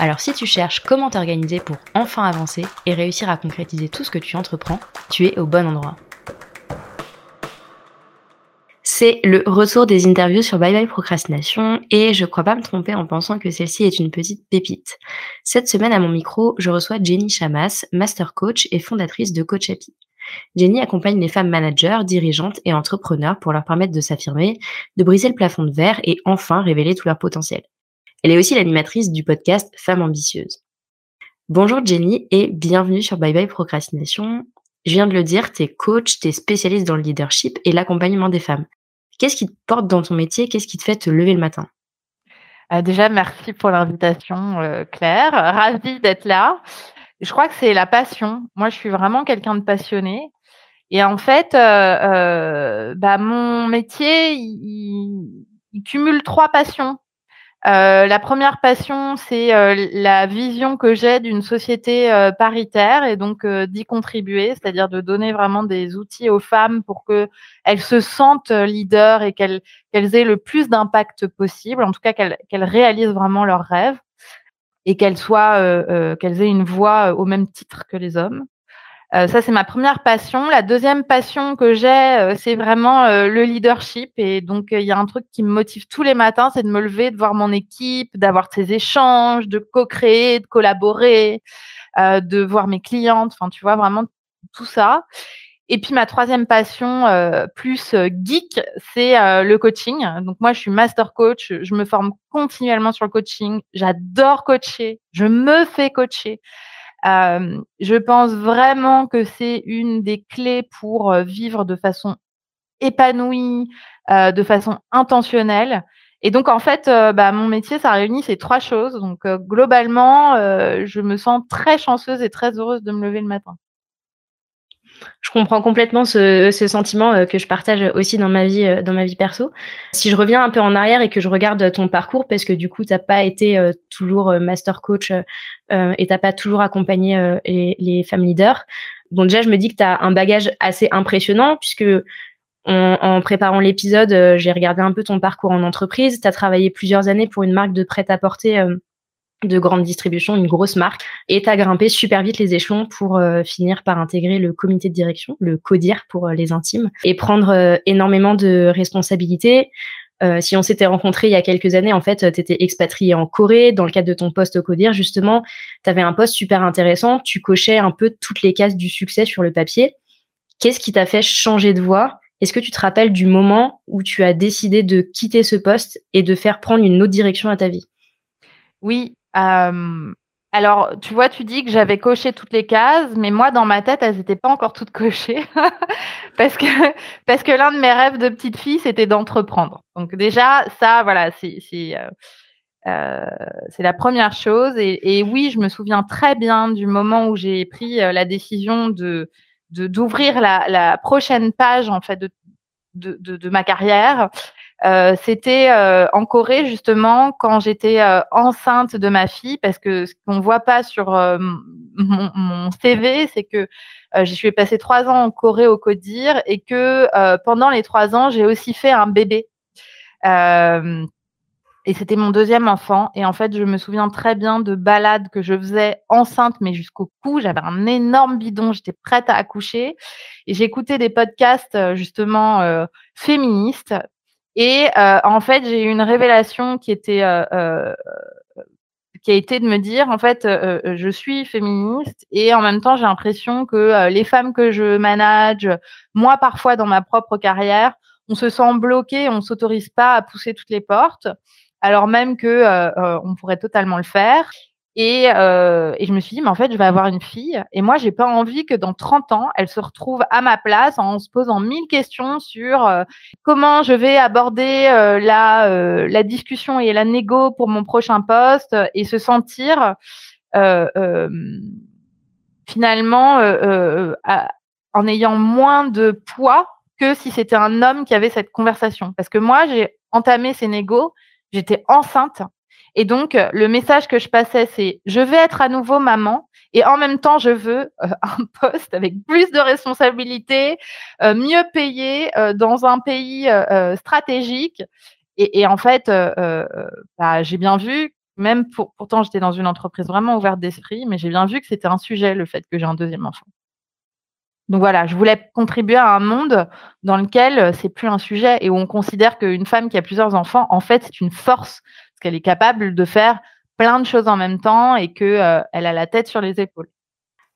Alors si tu cherches comment t'organiser pour enfin avancer et réussir à concrétiser tout ce que tu entreprends, tu es au bon endroit. C'est le retour des interviews sur Bye Bye Procrastination et je crois pas me tromper en pensant que celle-ci est une petite pépite. Cette semaine à mon micro, je reçois Jenny Chamas, master coach et fondatrice de Coach Happy. Jenny accompagne les femmes managers, dirigeantes et entrepreneurs pour leur permettre de s'affirmer, de briser le plafond de verre et enfin révéler tout leur potentiel. Elle est aussi l'animatrice du podcast Femmes ambitieuses. Bonjour Jenny et bienvenue sur Bye Bye Procrastination. Je viens de le dire, tu es coach, tu es spécialiste dans le leadership et l'accompagnement des femmes. Qu'est-ce qui te porte dans ton métier? Qu'est-ce qui te fait te lever le matin? Euh, Déjà, merci pour l'invitation, euh, Claire. Ravie d'être là. Je crois que c'est la passion. Moi, je suis vraiment quelqu'un de passionné. Et en fait, euh, bah, mon métier, il, cumule trois passions. Euh, la première passion, c'est euh, la vision que j'ai d'une société euh, paritaire et donc d'y contribuer, c'est-à-dire de donner vraiment des outils aux femmes pour qu'elles se sentent leaders et qu'elles aient le plus d'impact possible, en tout cas qu'elles réalisent vraiment leurs rêves et qu'elles soient qu'elles aient une voix au même titre que les hommes. Euh, ça, c'est ma première passion. La deuxième passion que j'ai, euh, c'est vraiment euh, le leadership. Et donc, il y a un truc qui me motive tous les matins, c'est de me lever, de voir mon équipe, d'avoir ces échanges, de co-créer, de collaborer, de voir mes clientes. Enfin, tu vois, vraiment tout ça. Et puis ma troisième passion, plus geek, c'est le coaching. Donc moi, je suis master coach. Je me forme continuellement sur le coaching. J'adore coacher. Je me fais coacher. Je pense vraiment que c'est une des clés pour vivre de façon épanouie, de façon intentionnelle. Et donc, en fait, bah, mon métier, ça réunit ces trois choses. Donc, globalement, je me sens très chanceuse et très heureuse de me lever le matin je comprends complètement ce, sentiment euh, que je partage aussi dans ma vie, euh, dans ma vie perso. Si je reviens un peu en arrière et que je regarde ton parcours, parce que du coup, tu n'as pas été euh, toujours master coach et tu n'as pas toujours accompagné les, femmes leaders. Bon, déjà, je me dis que tu as un bagage assez impressionnant, puisque en, préparant l'épisode, j'ai regardé un peu ton parcours en entreprise. Tu as travaillé plusieurs années pour une marque de prêt-à-porter de grande distribution, une grosse marque, et tu as grimpé super vite les échelons pour euh, finir par intégrer le comité de direction, le CODIR pour euh, les intimes, et prendre euh, énormément de responsabilités. si on s'était rencontré il y a quelques années, en fait, tu étais expatrié en Corée. Dans le cadre de ton poste au CODIR, justement, tu avais un poste super intéressant. Tu cochais un peu toutes les cases du succès sur le papier. Qu'est-ce qui t'a fait changer de voie? Est-ce que tu te rappelles du moment où tu as décidé de quitter ce poste et de faire prendre une autre direction à ta vie? Oui, alors, tu vois, tu dis que j'avais coché toutes les cases, mais moi, dans ma tête, elles n'étaient pas encore toutes cochées. parce que, parce que l'un de mes rêves de petite fille, c'était d'entreprendre. Donc, déjà, ça, voilà, c'est, c'est, euh, euh, la première chose. Et, oui, je me souviens très bien du moment où j'ai pris euh, la décision de, d'ouvrir la, prochaine page, en fait, de, de ma carrière. Euh, c'était euh, en Corée justement quand j'étais euh, enceinte de ma fille, parce que ce qu'on voit pas sur mon, mon, CV, c'est que je suis passé trois ans en Corée au CODIR et que pendant les trois ans, j'ai aussi fait un bébé. et c'était mon deuxième enfant. Et en fait, je me souviens très bien de balades que je faisais enceinte, mais jusqu'au cou. J'avais un énorme bidon, j'étais prête à accoucher. Et j'écoutais des podcasts justement féministes et euh, en fait, j'ai eu une révélation qui était euh, euh, qui a été de me dire en fait je suis féministe et en même temps j'ai l'impression que les femmes que je manage moi parfois dans ma propre carrière on se sent bloqué on s'autorise pas à pousser toutes les portes alors même que on pourrait totalement le faire et, euh, et, je me suis dit, mais en fait, je vais avoir une fille. Et moi, j'ai pas envie que dans 30 ans, elle se retrouve à ma place en se posant mille questions sur euh, comment je vais aborder la, euh, la discussion et la négo pour mon prochain poste et se sentir finalement en ayant moins de poids que si c'était un homme qui avait cette conversation. Parce que moi, j'ai entamé ces négos, j'étais enceinte. Et donc, le message que je passais, c'est je vais être à nouveau maman et en même temps, je veux euh, un poste avec plus de responsabilités, euh, mieux payé euh, dans un pays stratégique. Et, en fait, bah, j'ai bien vu, même pour, pourtant j'étais dans une entreprise vraiment ouverte d'esprit, mais j'ai bien vu que c'était un sujet le fait que j'ai un deuxième enfant. Donc voilà, je voulais contribuer à un monde dans lequel c'est plus un sujet et où on considère qu'une femme qui a plusieurs enfants, en fait, c'est une force, qu'elle est capable de faire plein de choses en même temps et qu'elle euh, a la tête sur les épaules.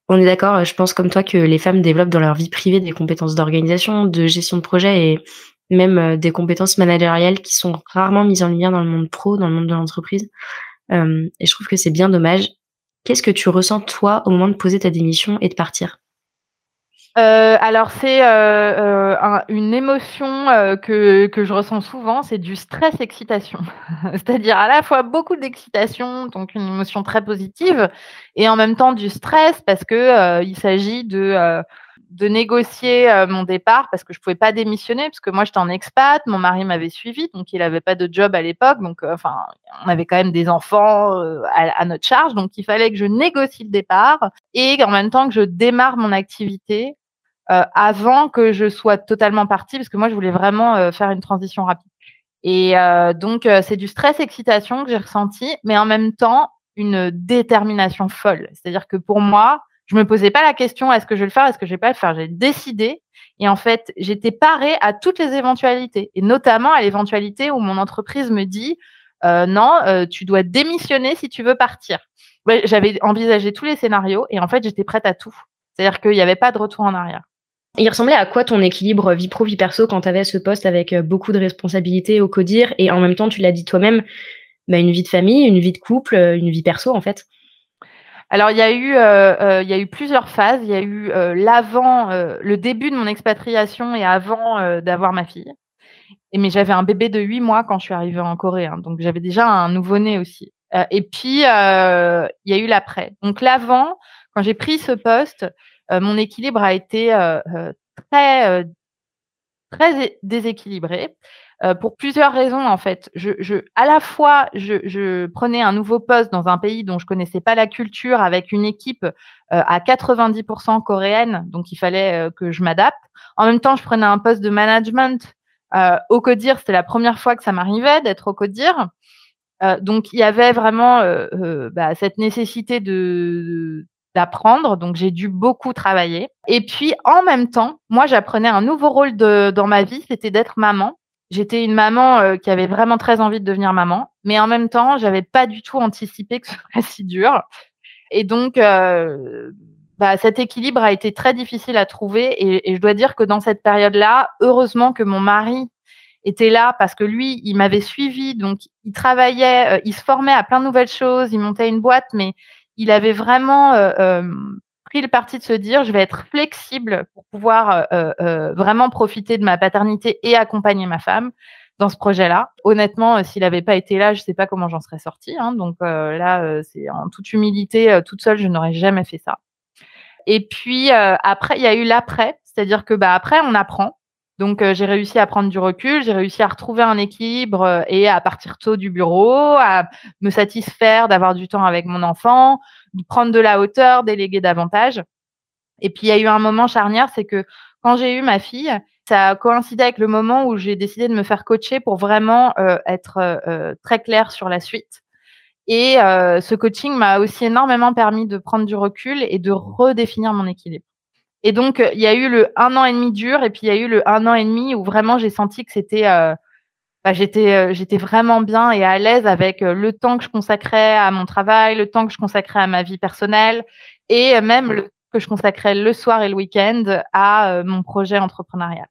On est d'accord, je pense comme toi que les femmes développent dans leur vie privée des compétences d'organisation, de gestion de projet et même euh, des compétences managériales qui sont rarement mises en lumière dans le monde pro, dans le monde de l'entreprise. Euh, et je trouve que c'est bien dommage. Qu'est-ce que tu ressens toi au moment de poser ta démission et de partir? Euh, alors c'est euh, euh, une émotion que, que je ressens souvent, c'est du stress-excitation. C'est-à-dire à la fois beaucoup d'excitation, donc une émotion très positive, et en même temps du stress parce que il s'agit de de négocier mon départ parce que je pouvais pas démissionner parce que moi j'étais en expat, mon mari m'avait suivi donc il avait pas de job à l'époque donc enfin on avait quand même des enfants à, à, notre charge donc il fallait que je négocie le départ et en même temps que je démarre mon activité euh, avant que je sois totalement partie, parce que moi, je voulais vraiment euh, faire une transition rapide. Et euh, donc, c'est du stress-excitation que j'ai ressenti, mais en même temps, une détermination folle. C'est-à-dire que pour moi, je me posais pas la question est-ce que je vais le faire, est-ce que je vais pas le faire? J'ai décidé et en fait, j'étais parée à toutes les éventualités et notamment à l'éventualité où mon entreprise me dit euh, non, tu dois démissionner si tu veux partir. J'avais envisagé tous les scénarios et en fait, j'étais prête à tout. C'est-à-dire qu'il n'y avait pas de retour en arrière. Il ressemblait à quoi ton équilibre vie pro, vie perso quand tu avais ce poste avec euh, beaucoup de responsabilités au CODIR et en même temps, tu l'as dit toi-même, bah, une vie de famille, une vie de couple, euh, une vie perso en fait? Alors il y a eu euh, il y a eu plusieurs phases. Il y a eu l'avant, le début de mon expatriation et avant d'avoir ma fille. Et mais j'avais un bébé de huit mois quand je suis arrivée en Corée, hein, donc j'avais déjà un nouveau-né aussi. et puis il y a eu l'après. Donc l'avant, quand j'ai pris ce poste, mon équilibre a été euh, euh, très, très déséquilibré. pour plusieurs raisons en fait. Je, à la fois, je, prenais un nouveau poste dans un pays dont je connaissais pas la culture, avec une équipe à 90% coréenne, donc il fallait que je m'adapte. En même temps, je prenais un poste de management au CODIR. C'était la première fois que ça m'arrivait d'être au CODIR. donc il y avait vraiment bah, cette nécessité de, d'apprendre, donc j'ai dû beaucoup travailler. Et puis en même temps, moi j'apprenais un nouveau rôle de, dans ma vie, c'était d'être maman. J'étais une maman euh, qui avait vraiment très envie de devenir maman, mais en même temps, j'avais pas du tout anticipé que ce serait si dur. Et donc, euh, bah, cet équilibre a été très difficile à trouver. Et, je dois dire que dans cette période-là, heureusement que mon mari était là parce que lui, il m'avait suivi, donc il travaillait, euh, il se formait à plein de nouvelles choses, il montait une boîte, mais il avait vraiment euh, euh, pris le parti de se dire je vais être flexible pour pouvoir euh, vraiment profiter de ma paternité et accompagner ma femme dans ce projet-là. Honnêtement, s'il n'avait pas été là, je ne sais pas comment j'en serais sortie. Hein. donc là, c'est en toute humilité, toute seule, je n'aurais jamais fait ça. Et puis après, il y a eu l'après, c'est-à-dire que bah après, on apprend. Donc, euh, j'ai réussi à prendre du recul, j'ai réussi à retrouver un équilibre euh, et à partir tôt du bureau, à me satisfaire d'avoir du temps avec mon enfant, de prendre de la hauteur, déléguer davantage. Et puis, il y a eu un moment charnière, c'est que quand j'ai eu ma fille, ça a coïncidé avec le moment où j'ai décidé de me faire coacher pour vraiment euh, être très clair sur la suite. Et ce coaching m'a aussi énormément permis de prendre du recul et de redéfinir mon équilibre. Et donc, euh, il y a eu le un an et demi dur, et puis il y a eu le un an et demi où vraiment j'ai senti que c'était, euh, bah, j'étais, euh, j'étais vraiment bien et à l'aise avec le temps que je consacrais à mon travail, le temps que je consacrais à ma vie personnelle, et même le que je consacrais le soir et le week-end à mon projet entrepreneurial.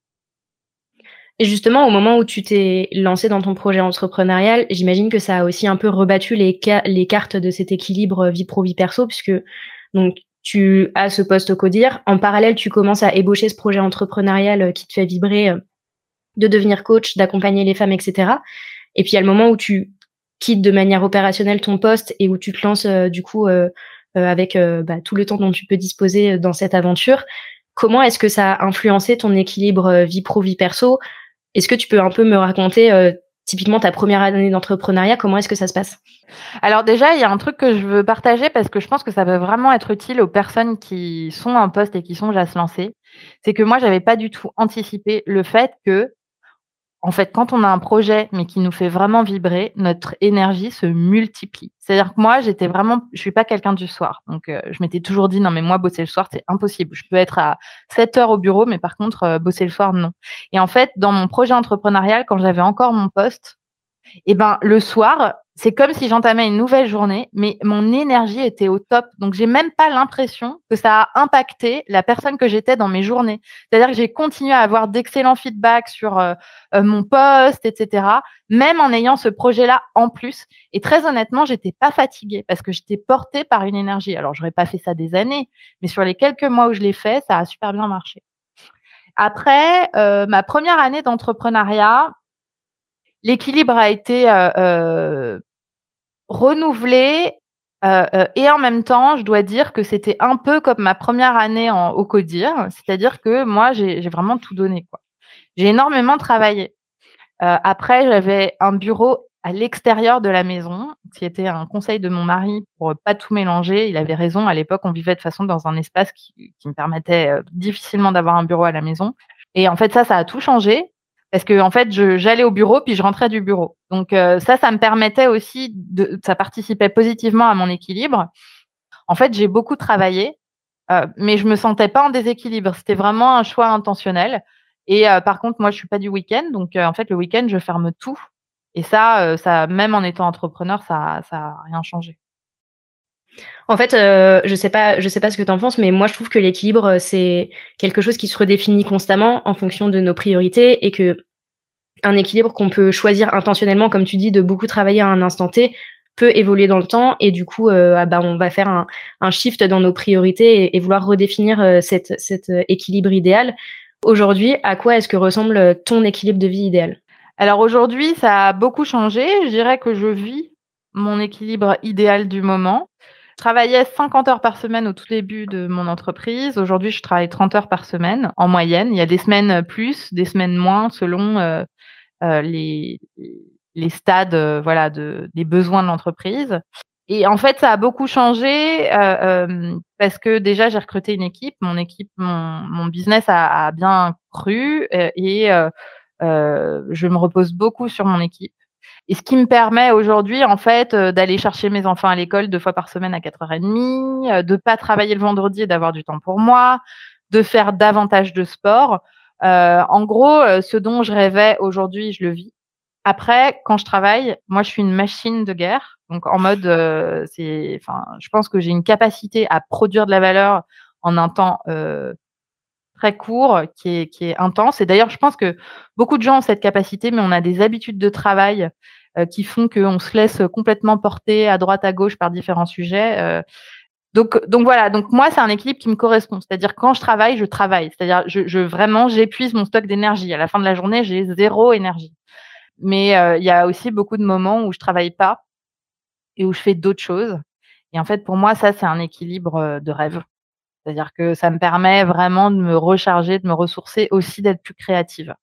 Et justement, au moment où tu t'es lancé dans ton projet entrepreneurial, j'imagine que ça a aussi un peu rebattu les, les cartes de cet équilibre vie pro vie perso, puisque donc tu as ce poste au CODIR. En parallèle, tu commences à ébaucher ce projet entrepreneurial euh, qui te fait vibrer euh, de devenir coach, d'accompagner les femmes, etc. Et puis, il le moment où tu quittes de manière opérationnelle ton poste et où tu te lances, euh, du coup, avec bah, tout le temps dont tu peux disposer dans cette aventure. Comment est-ce que ça a influencé ton équilibre vie pro vie perso? Est-ce que tu peux un peu me raconter typiquement ta première année d'entrepreneuriat, comment est-ce que ça se passe? Alors déjà, il y a un truc que je veux partager parce que je pense que ça peut vraiment être utile aux personnes qui sont en poste et qui songent à se lancer. C'est que moi, j'avais pas du tout anticipé le fait que en fait, quand on a un projet, mais qui nous fait vraiment vibrer, notre énergie se multiplie. C'est-à-dire que moi, j'étais vraiment, je suis pas quelqu'un du soir. Donc, euh, je m'étais toujours dit, non, mais moi, bosser le soir, c'est impossible. Je peux être à 7 heures au bureau, mais par contre, euh, bosser le soir, non. Et en fait, dans mon projet entrepreneurial, quand j'avais encore mon poste, eh ben, le soir, c'est comme si j'entamais une nouvelle journée, mais mon énergie était au top. Donc, j'ai même pas l'impression que ça a impacté la personne que j'étais dans mes journées. C'est-à-dire que j'ai continué à avoir d'excellents feedbacks sur euh, euh, mon poste, etc. Même en ayant ce projet-là en plus. Et très honnêtement, j'étais pas fatiguée parce que j'étais portée par une énergie. Alors, j'aurais pas fait ça des années, mais sur les quelques mois où je l'ai fait, ça a super bien marché. Après, euh, ma première année d'entrepreneuriat, l'équilibre a été euh, euh, renouvelé euh, et en même temps, je dois dire que c'était un peu comme ma première année en, au CODIR, c'est-à-dire que moi, j'ai vraiment tout donné. J'ai énormément travaillé. après, j'avais un bureau à l'extérieur de la maison, qui était un conseil de mon mari pour pas tout mélanger. Il avait raison. À l'époque, on vivait de façon dans un espace qui, qui me permettait difficilement d'avoir un bureau à la maison. Et en fait, ça, ça a tout changé parce que en fait, j'allais au bureau puis je rentrais du bureau. Donc euh, ça, ça me permettait aussi de, ça participait positivement à mon équilibre. En fait, j'ai beaucoup travaillé, euh, mais je me sentais pas en déséquilibre. C'était vraiment un choix intentionnel. Et euh, par contre, moi, je suis pas du week-end, donc en fait, le week-end, je ferme tout. Et ça, ça, même en étant entrepreneur, ça, ça a rien changé. En fait, euh, je sais pas, je sais pas ce que tu en penses, mais moi je trouve que l'équilibre c'est quelque chose qui se redéfinit constamment en fonction de nos priorités et que un équilibre qu'on peut choisir intentionnellement, comme tu dis, de beaucoup travailler à un instant T, peut évoluer dans le temps et du coup, euh, ah bah, on va faire un, shift dans nos priorités et, vouloir redéfinir euh, cet équilibre idéal. Aujourd'hui, à quoi est-ce que ressemble ton équilibre de vie idéal? Alors aujourd'hui, ça a beaucoup changé. Je dirais que je vis mon équilibre idéal du moment. Travaillais 50 heures par semaine au tout début de mon entreprise. Aujourd'hui, je travaille 30 heures par semaine en moyenne. Il y a des semaines plus, des semaines moins selon euh, euh, les, stades euh, voilà, de, des besoins de l'entreprise. Et en fait, ça a beaucoup changé parce que déjà, j'ai recruté une équipe. Mon équipe, mon, business a, bien cru et je me repose beaucoup sur mon équipe. Et ce qui me permet aujourd'hui, en fait, euh, d'aller chercher mes enfants à l'école deux fois par semaine à 4h30, euh, de pas travailler le vendredi et d'avoir du temps pour moi, de faire davantage de sport. Euh, en gros, ce dont je rêvais aujourd'hui, je le vis. Après, quand je travaille, moi, je suis une machine de guerre. Donc, en mode, c'est, enfin, je pense que j'ai une capacité à produire de la valeur en un temps très court, qui est, qui est intense. Et d'ailleurs, je pense que beaucoup de gens ont cette capacité, mais on a des habitudes de travail qui font qu'on se laisse complètement porter à droite, à gauche par différents sujets. Euh. donc, donc voilà. Donc moi, c'est un équilibre qui me correspond. C'est-à-dire quand je travaille, je travaille. C'est-à-dire, je, vraiment, j'épuise mon stock d'énergie. À la fin de la journée, j'ai zéro énergie. Mais euh, il y a aussi beaucoup de moments où je travaille pas et où je fais d'autres choses. Et en fait, pour moi, ça, c'est un équilibre de rêve. C'est-à-dire que ça me permet vraiment de me recharger, de me ressourcer, aussi d'être plus créative.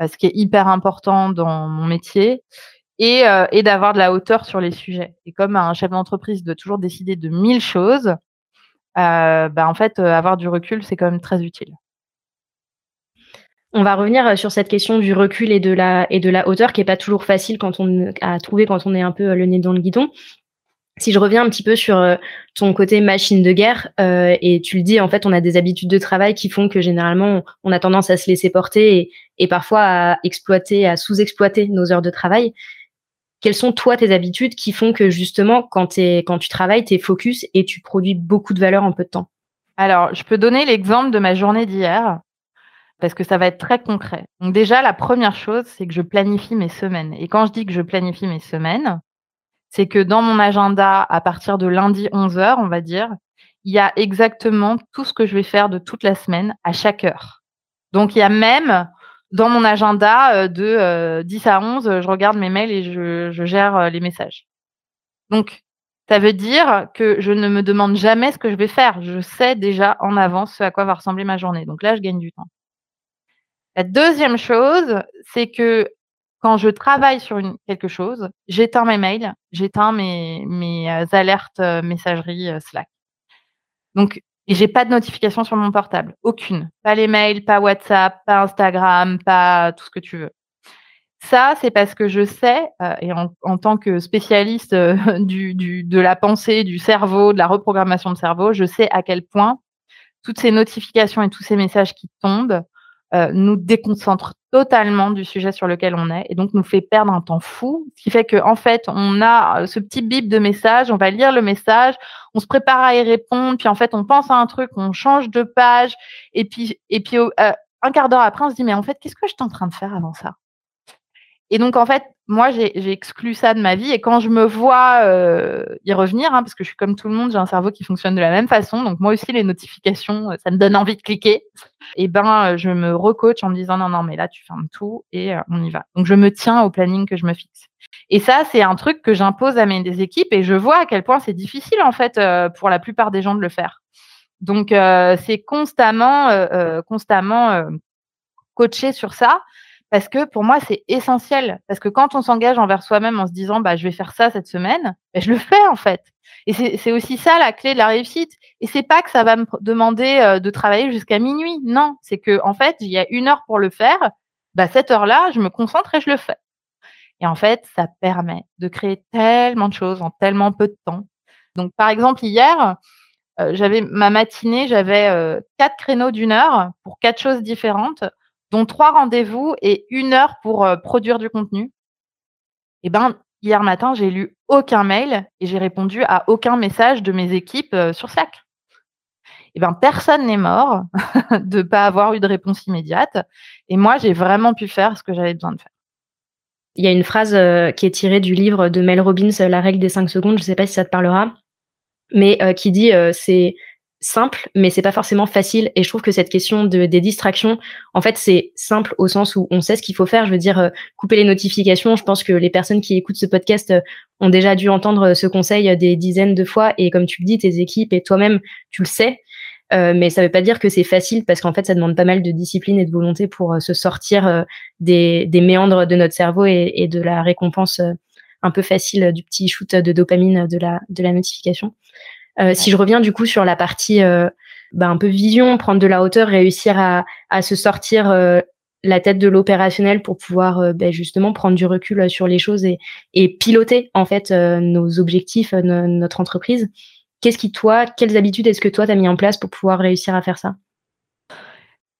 Euh, ce qui est hyper important dans mon métier et, euh, et d'avoir de la hauteur sur les sujets. Et comme un chef d'entreprise doit toujours décider de mille choses, euh, bah en fait, avoir du recul, c'est quand même très utile. On va revenir sur cette question du recul et de la, et de la hauteur qui est pas toujours facile quand on, à trouver quand on est un peu le nez dans le guidon si je reviens un petit peu sur euh, ton côté machine de guerre, euh, et tu le dis, en fait, on a des habitudes de travail qui font que généralement, on a tendance à se laisser porter et, parfois à exploiter, à sous-exploiter nos heures de travail. Quelles sont, toi, tes habitudes qui font que justement, quand, tu travailles, tu es focus et tu produis beaucoup de valeur en peu de temps? Alors, je peux donner l'exemple de ma journée d'hier parce que ça va être très concret. Donc déjà, la première chose, c'est que je planifie mes semaines. Et quand je dis que je planifie mes semaines, c'est que dans mon agenda, à partir de lundi 11h, on va dire, il y a exactement tout ce que je vais faire de toute la semaine à chaque heure. Donc, il y a même dans mon agenda euh, de 10 euh, à 11, je regarde mes mails et je, gère euh, les messages. Donc, Ça veut dire que je ne me demande jamais ce que je vais faire. Je sais déjà en avance ce à quoi va ressembler ma journée. Donc là, je gagne du temps. La deuxième chose, c'est que quand je travaille sur quelque chose, j'éteins mes mails, j'éteins mes, mes euh, alertes euh, messagerie euh, Slack. Donc, et j'ai pas de notification sur mon portable, aucune. Pas les mails, pas WhatsApp, pas Instagram, pas tout ce que tu veux. Ça, c'est parce que je sais, et en, tant que spécialiste du, de la pensée, du cerveau, de la reprogrammation de cerveau, je sais à quel point toutes ces notifications et tous ces messages qui tombent euh, nous déconcentre totalement du sujet sur lequel on est et donc nous fait perdre un temps fou. Ce qui fait qu'en en fait, on a euh, ce petit bip de message, on va lire le message, on se prépare à y répondre, puis en fait, on pense à un truc, on change de page et puis, et puis euh, un quart d'heure après, on se dit, mais en fait, qu'est-ce que j'étais en train de faire avant ça? Et donc, en fait, moi, j'ai exclu ça de ma vie. Et quand je me vois euh, y revenir, hein, parce que je suis comme tout le monde, j'ai un cerveau qui fonctionne de la même façon. Donc, moi aussi, les notifications, euh, ça me donne envie de cliquer. Et ben, euh, je me recoach en me disant non, non, mais là, tu fermes tout et on y va. Donc, je me tiens au planning que je me fixe. Et ça, c'est un truc que j'impose à mes équipes et je vois à quel point c'est difficile, en fait, pour la plupart des gens de le faire. Donc, c'est constamment, constamment coaché sur ça parce que pour moi, c'est essentiel. Parce que quand on s'engage envers soi-même en se disant, bah, je vais faire ça cette semaine, bah, je le fais en fait. Et c'est aussi ça la clé de la réussite. Et c'est pas que ça va me demander euh, de travailler jusqu'à minuit. Non, c'est que en fait, il y a une heure pour le faire. Bah, cette heure-là, je me concentre et je le fais. Et en fait, ça permet de créer tellement de choses en tellement peu de temps. Donc, par exemple, hier, euh, j'avais ma matinée, j'avais euh, quatre créneaux d'une heure pour quatre choses différentes dont trois rendez-vous et une heure pour euh, produire du contenu. Eh ben, hier matin, j'ai lu aucun mail et j'ai répondu à aucun message de mes équipes euh, sur Slack. Eh ben, personne n'est mort de ne pas avoir eu de réponse immédiate. Et moi, j'ai vraiment pu faire ce que j'avais besoin de faire. Il y a une phrase euh, qui est tirée du livre de Mel Robbins, La règle des cinq secondes. Je ne sais pas si ça te parlera, mais qui dit c'est simple, mais c'est pas forcément facile. Et je trouve que cette question de, des distractions, en fait, c'est simple au sens où on sait ce qu'il faut faire. Je veux dire, euh, couper les notifications. Je pense que les personnes qui écoutent ce podcast euh, ont déjà dû entendre euh, ce conseil des dizaines de fois. Et comme tu le dis, tes équipes et toi-même, tu le sais. mais ça veut pas dire que c'est facile parce qu'en fait, ça demande pas mal de discipline et de volonté pour se sortir des, des, méandres de notre cerveau et, et de la récompense un peu facile du petit shoot de dopamine de la, de la notification. Euh, si je reviens du coup sur la partie euh, bah, un peu vision, prendre de la hauteur, réussir à, à se sortir euh, la tête de l'opérationnel pour pouvoir bah, justement prendre du recul sur les choses et, et piloter en fait nos objectifs, notre entreprise. Qu'est-ce qui toi, quelles habitudes est-ce que toi tu as mis en place pour pouvoir réussir à faire ça?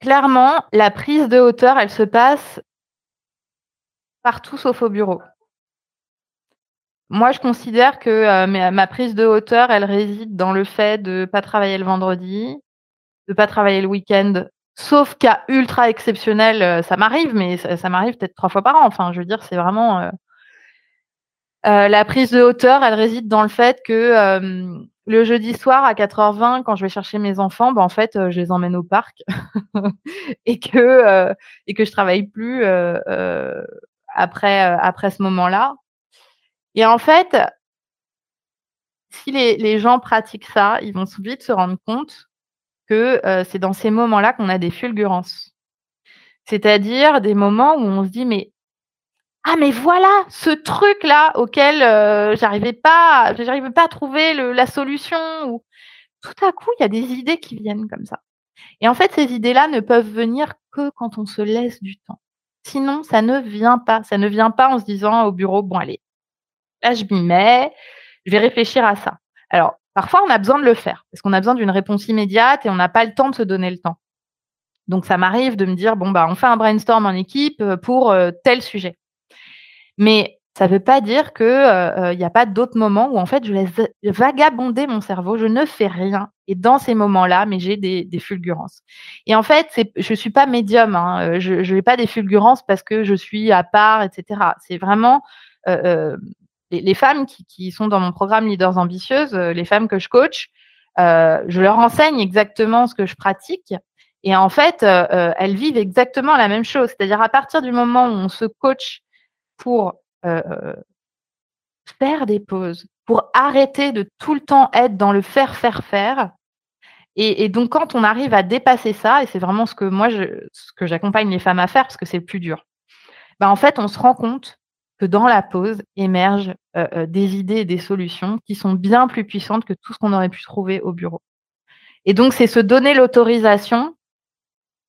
Clairement, la prise de hauteur, elle se passe partout sauf au bureau. Moi, je considère que euh, ma, prise de hauteur, elle réside dans le fait de pas travailler le vendredi, de pas travailler le week-end, sauf cas ultra exceptionnel, euh, ça m'arrive, mais ça, m'arrive peut-être trois fois par an. Enfin, je veux dire, c'est vraiment euh, la prise de hauteur, elle réside dans le fait que le jeudi soir à 4h20, quand je vais chercher mes enfants, ben, en fait, je les emmène au parc et que et que je travaille plus après après ce moment-là. Et en fait, si les, gens pratiquent ça, ils vont vite se rendre compte que euh, c'est dans ces moments-là qu'on a des fulgurances. C'est-à-dire des moments où on se dit, mais ah mais voilà ce truc là auquel euh, j'arrivais pas pas à trouver la solution ou tout à coup il y a des idées qui viennent comme ça. Et en fait ces idées là ne peuvent venir que quand on se laisse du temps. Sinon ça ne vient pas. Ça ne vient pas en se disant au bureau bon allez Là, je m'y mets, je vais réfléchir à ça. Alors, parfois, on a besoin de le faire parce qu'on a besoin d'une réponse immédiate et on n'a pas le temps de se donner le temps. Donc, ça m'arrive de me dire, bon, bah, on fait un brainstorm en équipe euh, pour euh, tel sujet. Mais ça ne veut pas dire qu'il euh, n'y a pas d'autres moments où, en fait, je laisse vagabonder mon cerveau, je ne fais rien. Et dans ces moments-là, mais j'ai des, fulgurances. Et en fait, je ne suis pas médium. Hein. Je n'ai pas des fulgurances parce que je suis à part, etc. C'est vraiment les, femmes qui, sont dans mon programme Leaders Ambitieuses, euh, les femmes que je coach, euh, je leur enseigne exactement ce que je pratique. Et en fait, euh, elles vivent exactement la même chose. C'est-à-dire à partir du moment où on se coach pour faire des pauses, pour arrêter de tout le temps être dans le faire, faire, faire. Et, donc, quand on arrive à dépasser ça, et c'est vraiment ce que moi, je, ce que j'accompagne les femmes à faire, parce que c'est le plus dur, bah, en fait, on se rend compte que dans la pause émergent euh, euh, des idées et des solutions qui sont bien plus puissantes que tout ce qu'on aurait pu trouver au bureau. Et donc, c'est se donner l'autorisation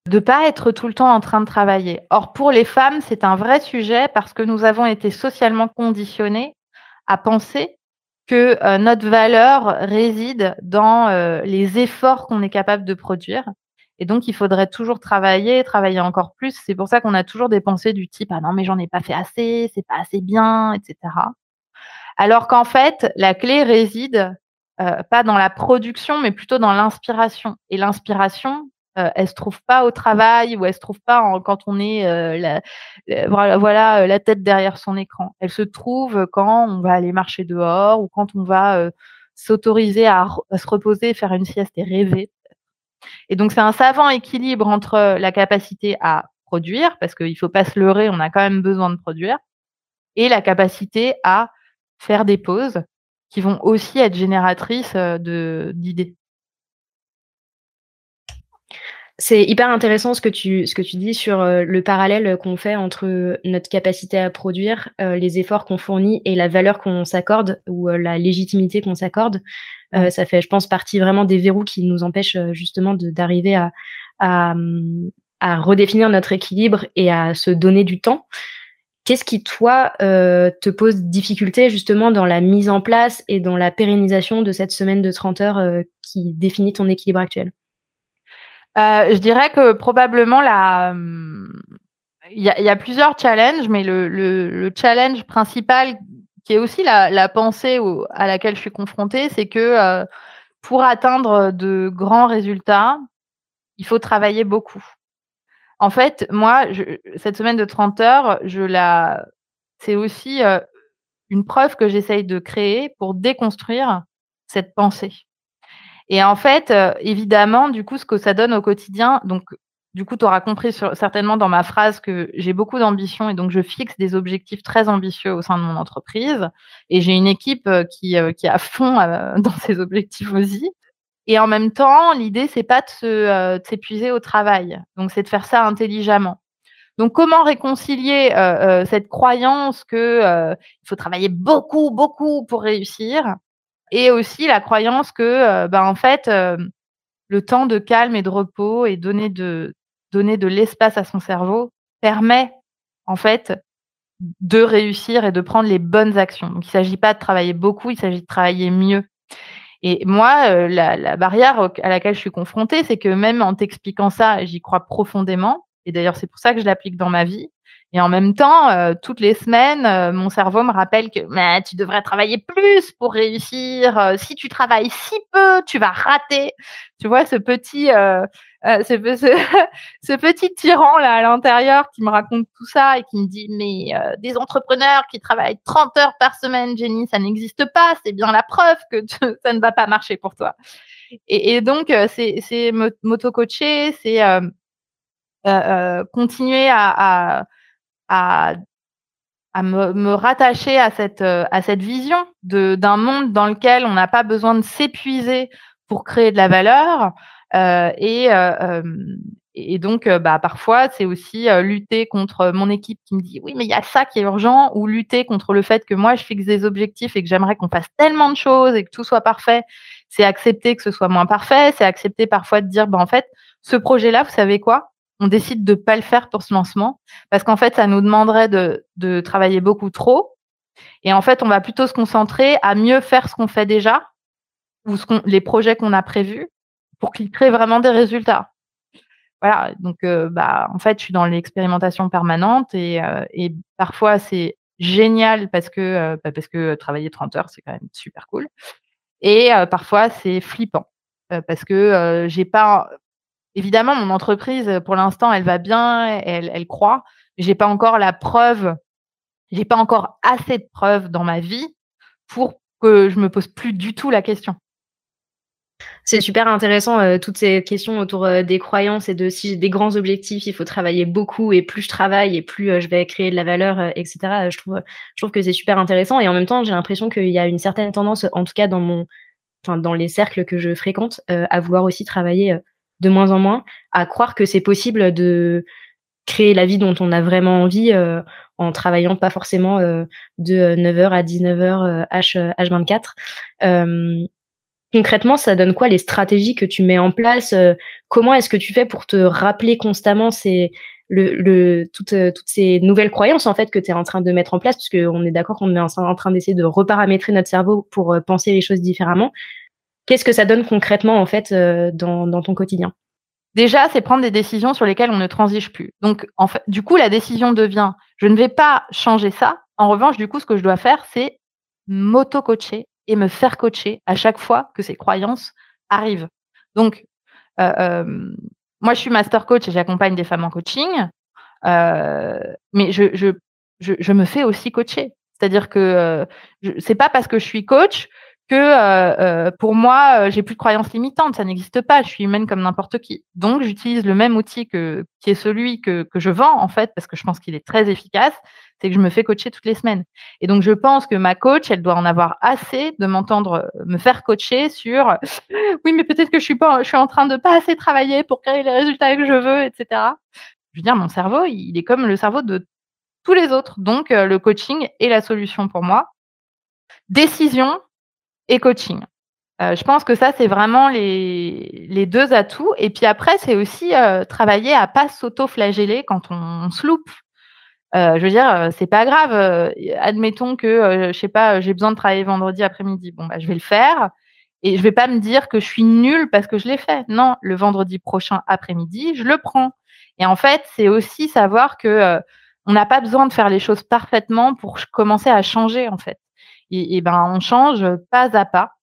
de ne pas être tout le temps en train de travailler. Or, pour les femmes, c'est un vrai sujet parce que nous avons été socialement conditionnés à penser que euh, notre valeur réside dans les efforts qu'on est capable de produire. Et donc, il faudrait toujours travailler, travailler encore plus. C'est pour ça qu'on a toujours des pensées du type Ah non, mais j'en ai pas fait assez, c'est pas assez bien, etc. Alors qu'en fait, la clé réside euh, pas dans la production, mais plutôt dans l'inspiration. Et l'inspiration, euh, elle se trouve pas au travail ou elle se trouve pas quand on est euh, la, voilà, la tête derrière son écran. Elle se trouve quand on va aller marcher dehors ou quand on va s'autoriser à, se reposer, faire une sieste et rêver. Et donc c'est un savant équilibre entre la capacité à produire, parce qu'il ne faut pas se leurrer, on a quand même besoin de produire, et la capacité à faire des pauses qui vont aussi être génératrices de d'idées. C'est hyper intéressant ce que tu, ce que tu dis sur le parallèle qu'on fait entre notre capacité à produire, les efforts qu'on fournit et la valeur qu'on s'accorde ou la légitimité qu'on s'accorde. ça fait, je pense, partie vraiment des verrous qui nous empêchent justement d'arriver à, à, à, redéfinir notre équilibre et à se donner du temps. Qu'est-ce qui, toi, euh, te pose difficulté justement dans la mise en place et dans la pérennisation de cette semaine de 30 heures euh, qui définit ton équilibre actuel? euh, Je dirais que probablement la... il y, a, plusieurs challenges, mais le, challenge principal qui est aussi la, pensée à laquelle je suis confrontée, c'est que pour atteindre de grands résultats, il faut travailler beaucoup. En fait, moi, cette semaine de 30 heures, je la, c'est aussi euh, une preuve que j'essaye de créer pour déconstruire cette pensée. Et en fait, euh, évidemment, du coup, ce que ça donne au quotidien, donc, du coup, tu auras compris certainement dans ma phrase que j'ai beaucoup d'ambition et donc je fixe des objectifs très ambitieux au sein de mon entreprise. Et j'ai une équipe euh, qui, qui est à fond dans ces objectifs aussi. Et en même temps, l'idée, c'est pas euh, de s'épuiser au travail. Donc, c'est de faire ça intelligemment. Donc, comment réconcilier euh, euh, cette croyance que il faut travailler beaucoup, beaucoup pour réussir, et aussi la croyance que, ben, en fait, le temps de calme et de repos et donner de l'espace à son cerveau permet, en fait, de réussir et de prendre les bonnes actions. Donc, il ne s'agit pas de travailler beaucoup, il s'agit de travailler mieux. Et moi, euh, la, barrière à laquelle je suis confrontée, c'est que même en t'expliquant ça, j'y crois profondément. Et d'ailleurs, c'est pour ça que je l'applique dans ma vie. Et en même temps, euh, toutes les semaines, euh, mon cerveau me rappelle que mais, tu devrais travailler plus pour réussir. si tu travailles si peu, tu vas rater. Tu vois, ce petit, euh, ce, ce, petit tyran là à l'intérieur qui me raconte tout ça et qui me dit mais euh, des entrepreneurs qui travaillent 30 heures par semaine, Jenny, ça n'existe pas. C'est bien la preuve que ça ne va pas marcher pour toi. Et, et donc euh, c'est m'auto-coacher, c'est continuer à, à, à à me, me, rattacher à cette, à cette vision d'un monde dans lequel on n'a pas besoin de s'épuiser pour créer de la valeur, euh, et, euh, et donc, euh, bah, parfois, c'est aussi lutter contre mon équipe qui me dit oui, mais il y a ça qui est urgent, ou lutter contre le fait que moi, je fixe des objectifs et que j'aimerais qu'on fasse tellement de choses et que tout soit parfait. C'est accepter que ce soit moins parfait, c'est accepter parfois de dire, bah, en fait, ce projet-là, vous savez quoi? On décide de pas le faire pour ce lancement parce qu'en fait, ça nous demanderait de, travailler beaucoup trop. Et en fait, on va plutôt se concentrer à mieux faire ce qu'on fait déjà ou ce les projets qu'on a prévus pour qu'il crée vraiment des résultats. Voilà, donc euh, bah, en fait, je suis dans l'expérimentation permanente et, euh, parfois c'est génial parce que, euh, bah, parce que travailler 30 heures, c'est quand même super cool. Et parfois c'est flippant parce que j'ai pas. Évidemment, mon entreprise, pour l'instant, elle va bien, elle, elle croit, j'ai pas encore la preuve, j'ai pas encore assez de preuves dans ma vie pour que je me pose plus du tout la question. C'est super intéressant, euh, toutes ces questions autour euh, des croyances et de si j'ai des grands objectifs, il faut travailler beaucoup et plus je travaille et plus euh, je vais créer de la valeur, etc. Je trouve, que c'est super intéressant et en même temps, j'ai l'impression qu'il y a une certaine tendance, en tout cas dans mon, dans les cercles que je fréquente, à vouloir aussi travailler de moins en moins, à croire que c'est possible de créer la vie dont on a vraiment envie en travaillant pas forcément de 9h à 19h H, H24 concrètement, ça donne quoi les stratégies que tu mets en place euh, Comment est-ce que tu fais pour te rappeler constamment ces, le, le, toutes, euh, toutes ces nouvelles croyances en fait que tu es en train de mettre en place? Parce qu'on est d'accord qu'on est en train d'essayer de reparamétrer notre cerveau pour euh, penser les choses différemment. Qu'est-ce que ça donne concrètement en fait dans, dans ton quotidien? Déjà, c'est prendre des décisions sur lesquelles on ne transige plus. Donc, du coup, la décision devient je ne vais pas changer ça. En revanche, du coup, ce que je dois faire, c'est m'auto-coacher et me faire coacher à chaque fois que ces croyances arrivent. Donc, euh, euh, moi, je suis master coach et j'accompagne des femmes en coaching, euh, mais je, je, je, me fais aussi coacher. C'est-à-dire que c'est pas parce que je suis coach que euh, euh, pour moi, euh, j'ai plus de croyances limitantes. Ça n'existe pas. Je suis humaine comme n'importe qui. Donc, j'utilise le même outil que, qui est celui que, que je vends, en fait, parce que je pense qu'il est très efficace. C'est que je me fais coacher toutes les semaines. Et donc, je pense que ma coach, elle doit en avoir assez de m'entendre me faire coacher sur oui, mais peut-être que je suis pas, je suis en train de pas assez travailler pour créer les résultats que je veux, etc. Je veux dire, mon cerveau, il est comme le cerveau de tous les autres. Donc, le coaching est la solution pour moi. Décision, et coaching. Euh, je pense que ça, c'est vraiment les, deux atouts. Et puis après, c'est aussi euh, travailler à pas s'auto-flageller quand on, se loupe. Euh, je veux dire, c'est pas grave. admettons que, je sais pas, j'ai besoin de travailler vendredi après-midi. Bon, bah, je vais le faire. Et je vais pas me dire que je suis nulle parce que je l'ai fait. Non, le vendredi prochain après-midi, je le prends. Et en fait, c'est aussi savoir que on n'a pas besoin de faire les choses parfaitement pour commencer à changer, en fait et, ben on change pas à pas.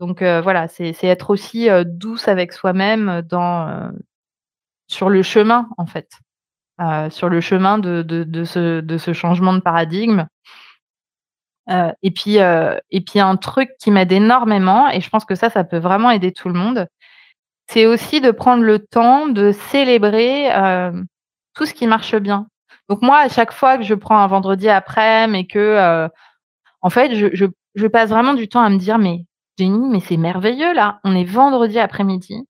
Donc euh, voilà, c'est être aussi euh, douce avec soi-même dans euh, sur le chemin en fait, sur le chemin de, de, de, ce, de ce changement de paradigme. et puis et puis un truc qui m'aide énormément et je pense que ça ça peut vraiment aider tout le monde, c'est aussi de prendre le temps de célébrer tout ce qui marche bien. Donc moi, à chaque fois que je prends un vendredi après, mais que en fait, je, passe vraiment du temps à me dire, mais Jenny, mais c'est merveilleux là. On est vendredi après-midi.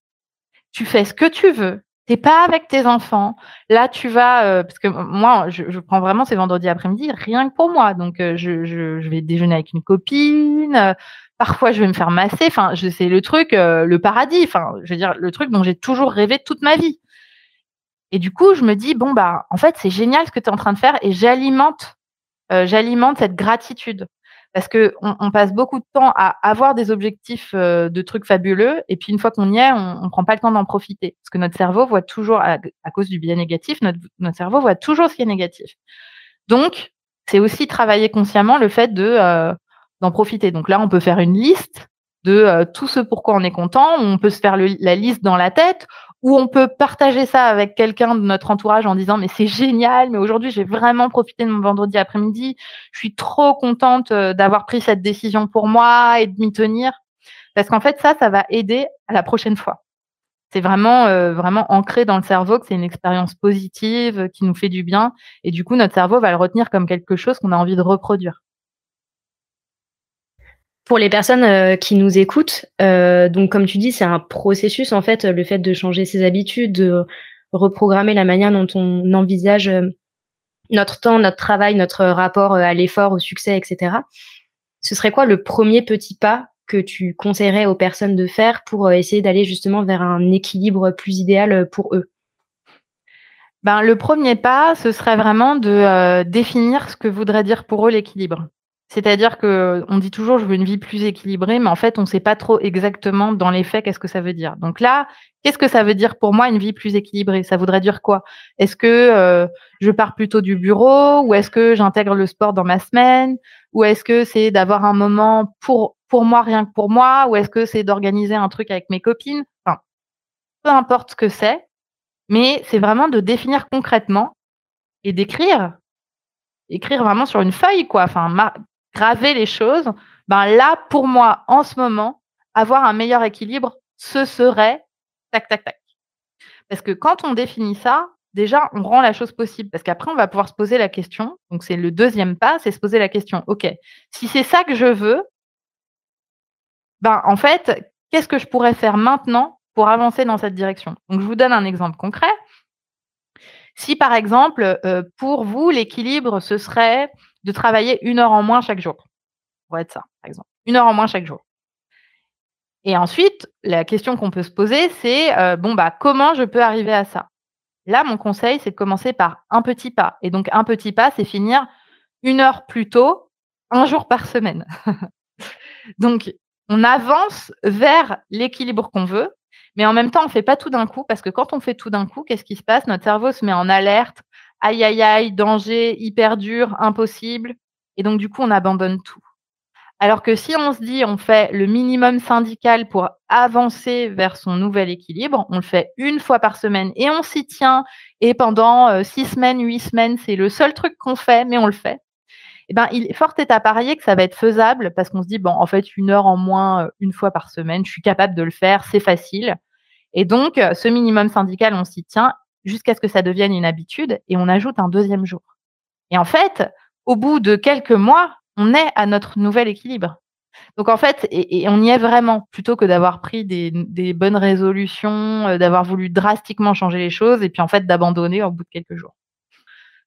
Tu fais ce que tu veux. T'es pas avec tes enfants. Là, tu vas, euh, parce que moi, je, prends vraiment ces vendredis après-midi rien que pour moi. Donc, euh, je, vais déjeuner avec une copine. Euh, parfois, je vais me faire masser. Enfin, c'est le truc, le paradis. Je veux dire, le truc dont j'ai toujours rêvé toute ma vie. Et du coup, je me dis, bon, bah, en fait, c'est génial ce que tu es en train de faire et j'alimente, j'alimente cette gratitude parce que on, passe beaucoup de temps à avoir des objectifs euh, de trucs fabuleux, et puis une fois qu'on y est, on, ne prend pas le temps d'en profiter, parce que notre cerveau voit toujours, à, cause du biais négatif, notre, cerveau voit toujours ce qui est négatif. Donc, c'est aussi travailler consciemment le fait euh, d'en profiter. Donc là, on peut faire une liste de euh, tout ce pourquoi on est content, on peut se faire la liste dans la tête, ou on peut partager ça avec quelqu'un de notre entourage en disant mais c'est génial, mais aujourd'hui j'ai vraiment profité de mon vendredi après-midi, je suis trop contente euh, d'avoir pris cette décision pour moi et de m'y tenir, parce qu'en fait ça, ça va aider à la prochaine fois. C'est vraiment euh, vraiment ancré dans le cerveau que c'est une expérience positive qui nous fait du bien. Et du coup notre cerveau va le retenir comme quelque chose qu'on a envie de reproduire pour les personnes euh, qui nous écoutent, euh, donc comme tu dis, c'est un processus en fait, le fait de changer ses habitudes, de reprogrammer la manière dont on envisage euh, notre temps, notre travail, notre rapport à l'effort, au succès, etc. Ce serait quoi le premier petit pas que tu conseillerais aux personnes de faire pour essayer d'aller justement vers un équilibre plus idéal pour eux? Ben, le premier pas, ce serait vraiment de définir ce que voudrait dire pour eux l'équilibre. C'est-à-dire que on dit toujours je veux une vie plus équilibrée, mais en fait on ne sait pas trop exactement dans les faits qu'est-ce que ça veut dire. Donc là, qu'est-ce que ça veut dire pour moi une vie plus équilibrée? Ça voudrait dire quoi? Est-ce que euh, je pars plutôt du bureau ou est-ce que j'intègre le sport dans ma semaine? Ou est-ce que c'est d'avoir un moment pour pour moi rien que pour moi? Ou est-ce que c'est d'organiser un truc avec mes copines? Enfin, peu importe ce que c'est, mais c'est vraiment de définir concrètement et d'écrire. Écrire vraiment sur une feuille quoi. Enfin graver les choses, ben là, pour moi, en ce moment, avoir un meilleur équilibre, ce serait tac, tac, tac. Parce que quand on définit ça, déjà, on rend la chose possible. Parce qu'après, on va pouvoir se poser la question. Donc, c'est le deuxième pas, c'est se poser la question. OK, si c'est ça que je veux, ben, en fait, qu'est-ce que je pourrais faire maintenant pour avancer dans cette direction? Donc, je vous donne un exemple concret. Si, par exemple, euh, pour vous, l'équilibre, ce serait de travailler une heure en moins chaque jour. Pour être ça, par exemple. Une heure en moins chaque jour. Et ensuite, la question qu'on peut se poser, c'est euh, bon, bah, comment je peux arriver à ça? Là, mon conseil, c'est de commencer par un petit pas. Et donc, un petit pas, c'est finir une heure plus tôt, un jour par semaine. donc, on avance vers l'équilibre qu'on veut, mais en même temps, on ne fait pas tout d'un coup, parce que quand on fait tout d'un coup, qu'est-ce qui se passe? Notre cerveau se met en alerte, aïe, aïe, aïe, danger, hyper dur, impossible. Et donc, du coup, on abandonne tout. Alors que si on se dit on fait le minimum syndical pour avancer vers son nouvel équilibre, on le fait une fois par semaine et on s'y tient. Et pendant euh, six semaines, huit semaines, c'est le seul truc qu'on fait, mais on le fait. Eh ben, il est fort est à parier que ça va être faisable parce qu'on se dit bon, en fait, une heure en moins, euh, une fois par semaine, je suis capable de le faire, c'est facile. Et donc, euh, ce minimum syndical, on s'y tient jusqu'à ce que ça devienne une habitude et on ajoute un deuxième jour. Et en fait, au bout de quelques mois, on est à notre nouvel équilibre. Donc en fait, et, on y est vraiment, plutôt que d'avoir pris des, bonnes résolutions, euh, d'avoir voulu drastiquement changer les choses, et puis en fait d'abandonner au bout de quelques jours.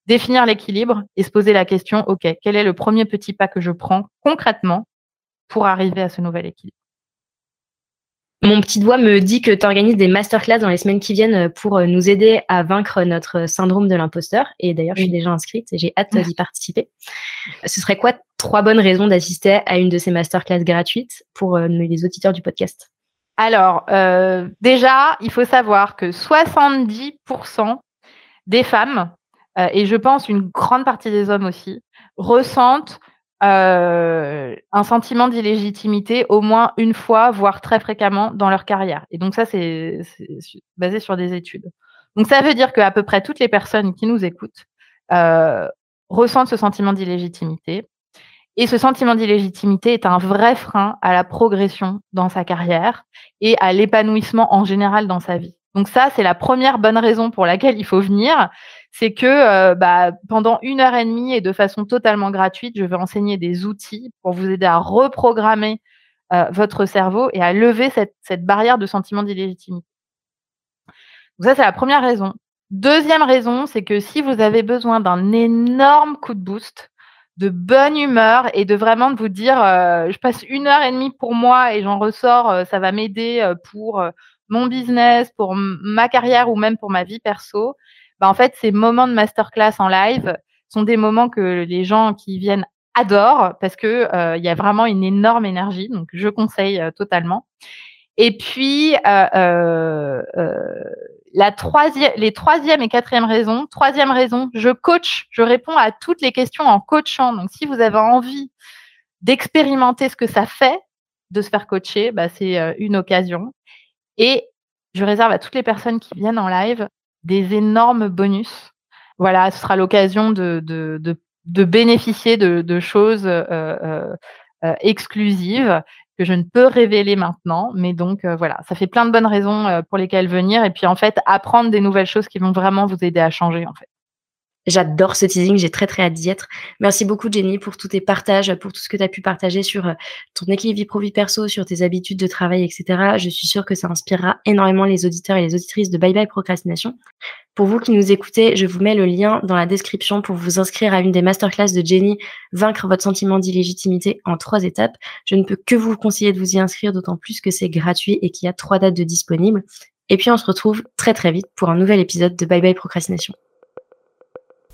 Définir l'équilibre et se poser la question, OK, quel est le premier petit pas que je prends concrètement pour arriver à ce nouvel équilibre? Mon petit doigt me dit que tu organises des masterclass dans les semaines qui viennent euh, pour euh, nous aider à vaincre notre syndrome de l'imposteur. Et d'ailleurs, je suis déjà inscrite et j'ai hâte d'y participer. Ce serait quoi trois bonnes raisons d'assister à une de ces masterclass gratuites pour euh, les auditeurs du podcast? Alors, déjà, il faut savoir que 70% des femmes, et je pense une grande partie des hommes aussi, ressentent euh, un sentiment d'illégitimité au moins une fois, voire très fréquemment dans leur carrière. Et donc ça, c'est basé sur des études. Donc ça veut dire qu'à peu près toutes les personnes qui nous écoutent euh, ressentent ce sentiment d'illégitimité. Et ce sentiment d'illégitimité est un vrai frein à la progression dans sa carrière et à l'épanouissement en général dans sa vie. Donc ça, c'est la première bonne raison pour laquelle il faut venir c'est que euh, bah, pendant une heure et demie et de façon totalement gratuite, je vais enseigner des outils pour vous aider à reprogrammer euh, votre cerveau et à lever cette, barrière de sentiment d'illégitimité. Donc ça, c'est la première raison. Deuxième raison, c'est que si vous avez besoin d'un énorme coup de boost, de bonne humeur et de vraiment de vous dire, euh, je passe une heure et demie pour moi et j'en ressors, ça va m'aider pour mon business, pour ma carrière ou même pour ma vie perso, bah, en fait, ces moments de masterclass en live sont des moments que les gens qui viennent adorent parce que euh, il y a vraiment une énorme énergie. Donc, je conseille euh, totalement. Et puis, euh, la troisième, les troisième et quatrième raisons. Troisième raison, je coach, je réponds à toutes les questions en coachant. Donc, si vous avez envie d'expérimenter ce que ça fait de se faire coacher, bah, c'est une occasion. Et je réserve à toutes les personnes qui viennent en live des énormes bonus. Voilà, ce sera l'occasion de, de, de, bénéficier de, choses euh, euh, euh, exclusives que je ne peux révéler maintenant. Mais donc, voilà, ça fait plein de bonnes raisons pour lesquelles venir. Et puis, en fait, apprendre des nouvelles choses qui vont vraiment vous aider à changer, en fait. J'adore ce teasing, j'ai très très hâte d'y être. Merci beaucoup Jenny pour tous tes partages, pour tout ce que tu as pu partager sur euh, ton équilibre vie pro-vie perso, sur tes habitudes de travail, etc. Je suis sûre que ça inspirera énormément les auditeurs et les auditrices de Bye Bye Procrastination. Pour vous qui nous écoutez, je vous mets le lien dans la description pour vous inscrire à une des masterclass de Jenny, Vaincre votre sentiment d'illégitimité en trois étapes. Je ne peux que vous conseiller de vous y inscrire, d'autant plus que c'est gratuit et qu'il y a trois dates de disponibles. Et puis on se retrouve très très vite pour un nouvel épisode de Bye Bye Procrastination.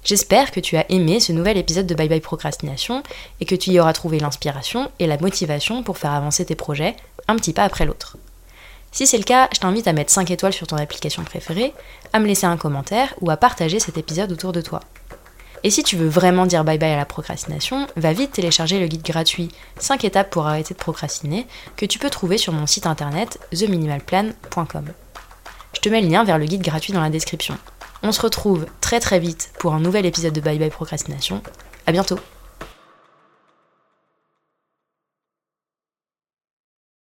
J'espère que tu as aimé ce nouvel épisode de Bye Bye Procrastination et que tu y auras trouvé l'inspiration et la motivation pour faire avancer tes projets un petit pas après l'autre. Si c'est le cas, je t'invite à mettre 5 étoiles sur ton application préférée, à me laisser un commentaire ou à partager cet épisode autour de toi. Et si tu veux vraiment dire bye bye à la procrastination, va vite télécharger le guide gratuit 5 étapes pour arrêter de procrastiner que tu peux trouver sur mon site internet theminimalplan.com. Je te mets le lien vers le guide gratuit dans la description. On se retrouve très très vite pour un nouvel épisode de Bye Bye Procrastination. À bientôt